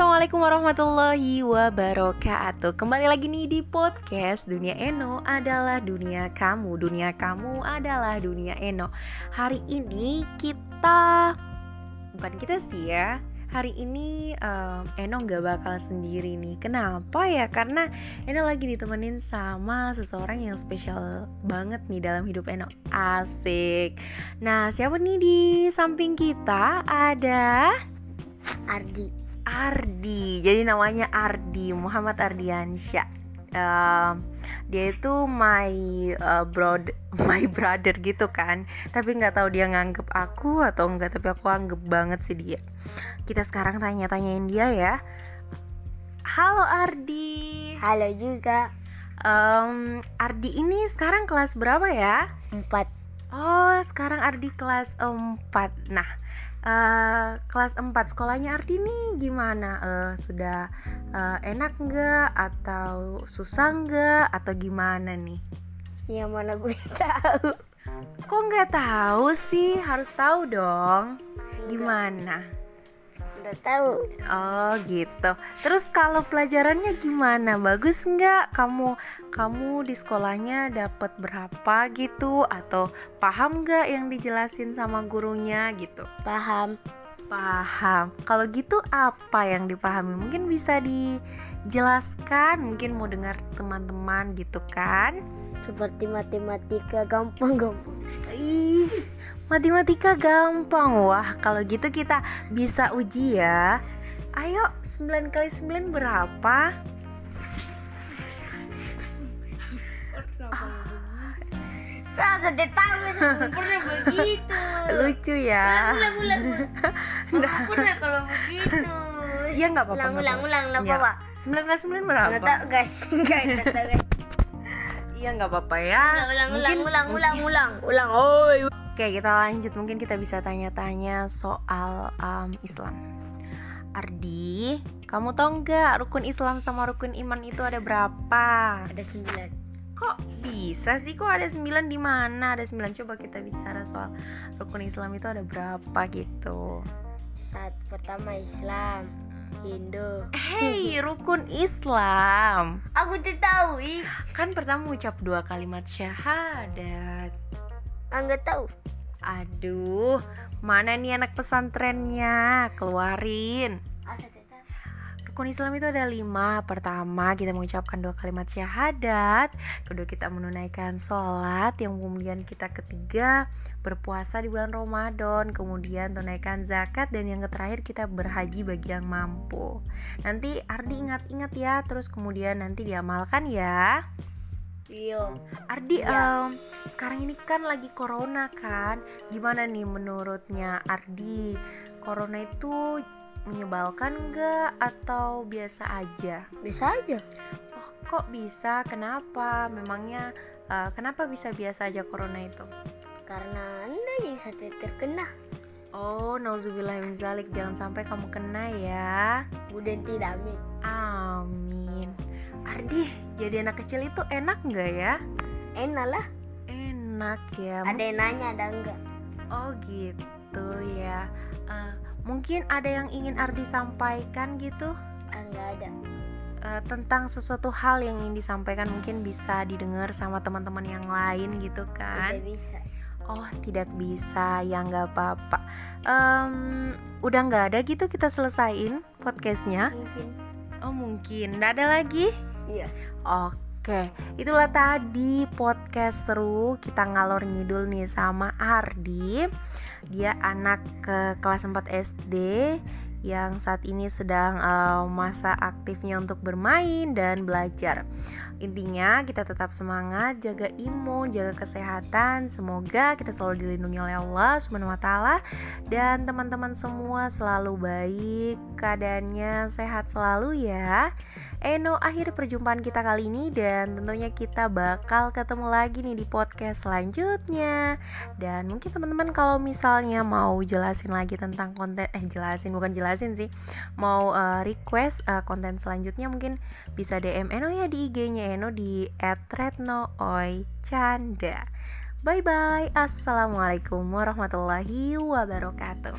assalamualaikum warahmatullahi wabarakatuh. Kembali lagi nih di podcast Dunia Eno adalah dunia kamu, dunia kamu adalah dunia Eno. Hari ini kita bukan kita sih ya. Hari ini um, Eno nggak bakal sendiri nih. Kenapa ya? Karena Eno lagi ditemenin sama seseorang yang spesial banget nih dalam hidup Eno. Asik. Nah, siapa nih di samping kita? Ada Ardi Ardi. Jadi namanya Ardi Muhammad Ardiansyah. Uh, dia itu my uh, brother my brother gitu kan. Tapi nggak tahu dia nganggep aku atau enggak tapi aku anggap banget sih dia. Kita sekarang tanya-tanyain dia ya. Halo Ardi. Halo juga. Um, Ardi ini sekarang kelas berapa ya? Empat. Oh sekarang Ardi kelas empat. Nah Uh, kelas 4 sekolahnya Ardi nih gimana? Uh, sudah uh, enak nggak atau susah nggak atau gimana nih? Yang mana gue tahu? Kok nggak tahu sih? Harus tahu dong. Gimana? Udah tahu. Oh gitu. Terus kalau pelajarannya gimana? Bagus nggak? Kamu kamu di sekolahnya dapat berapa gitu? Atau paham nggak yang dijelasin sama gurunya gitu? Paham. Paham. Kalau gitu apa yang dipahami? Mungkin bisa dijelaskan. Mungkin mau dengar teman-teman gitu kan? Seperti matematika gampang-gampang. Ih, matematika gampang. Wah, kalau gitu kita bisa uji ya. Ayo, 9 kali 9 berapa? Ah, sudah tahu pernah begitu. Lucu ya. Ulang, ulang, ulang. pernah kalau begitu. Iya nggak apa-apa. Ulang, ulang, ulang, nggak Ya. apa-apa. 9 kali 9 berapa? Nggak tahu guys, nggak nggak tahu guys. Iya nggak apa-apa ya. Ulang, ulang, Mungkin- ulang, ulang, mungkin- ulang, ulang. Oh, Oke, kita lanjut. Mungkin kita bisa tanya-tanya soal um, Islam. Ardi, kamu tahu nggak rukun Islam sama rukun iman itu ada berapa? ada sembilan. Kok bisa sih? Kok ada 9 di mana? Ada 9. Coba kita bicara soal rukun Islam itu ada berapa gitu. Saat pertama Islam, Hindu. Hey, rukun Islam. Aku tuh tahu. Kan pertama ucap dua kalimat syahadat. Nggak tahu. Aduh, mana nih anak pesantrennya? Keluarin. Rukun Islam itu ada lima. Pertama, kita mengucapkan dua kalimat syahadat. Kedua, kita menunaikan sholat. Yang kemudian kita ketiga, berpuasa di bulan Ramadan. Kemudian tunaikan zakat. Dan yang terakhir, kita berhaji bagi yang mampu. Nanti Ardi ingat-ingat ya. Terus kemudian nanti diamalkan ya. Iya. Ardi, Iya. em, sekarang ini kan lagi corona kan? Gimana nih menurutnya Ardi? Corona itu menyebalkan nggak atau biasa aja? Bisa aja. Oh, kok bisa? Kenapa? Memangnya eh, kenapa bisa biasa aja corona itu? Karena anda jadi satu terkena. Oh, nauzubillah min zalik. Jangan sampai kamu kena ya. Tidak amin. Amin. Ardi, jadi anak kecil itu enak nggak ya? Enak lah. Enak ya. Ada yang nanya, ada enggak? Oh gitu ya. Eh, mungkin ada yang ingin Ardi sampaikan gitu Ah, enggak ada. Eh, tentang sesuatu hal yang ingin disampaikan mungkin bisa didengar sama teman-teman yang lain gitu kan? Tidak bisa. Oh tidak bisa ya nggak apa-apa. Em, udah nggak ada gitu kita selesain podcastnya? Mungkin. Oh mungkin. Nggak ada lagi? Iya. Oke, itulah tadi podcast seru kita ngalor ngidul nih sama Ardi. Dia anak ke kelas 4 SD yang saat ini sedang eh, masa aktifnya untuk bermain dan belajar. Intinya kita tetap semangat, jaga imun, jaga kesehatan. Semoga kita selalu dilindungi oleh Allah Subhanahu wa taala dan teman-teman semua selalu baik, keadaannya sehat selalu ya. Eno akhir perjumpaan kita kali ini dan tentunya kita bakal ketemu lagi nih di podcast selanjutnya. Dan mungkin teman-teman kalau misalnya mau jelasin lagi tentang konten eh jelasin bukan jelasin sih, mau eh, request eh, konten selanjutnya mungkin bisa DM Eno ya di IG-nya Eno di @retnooycanda. Bye bye. Assalamualaikum warahmatullahi wabarakatuh.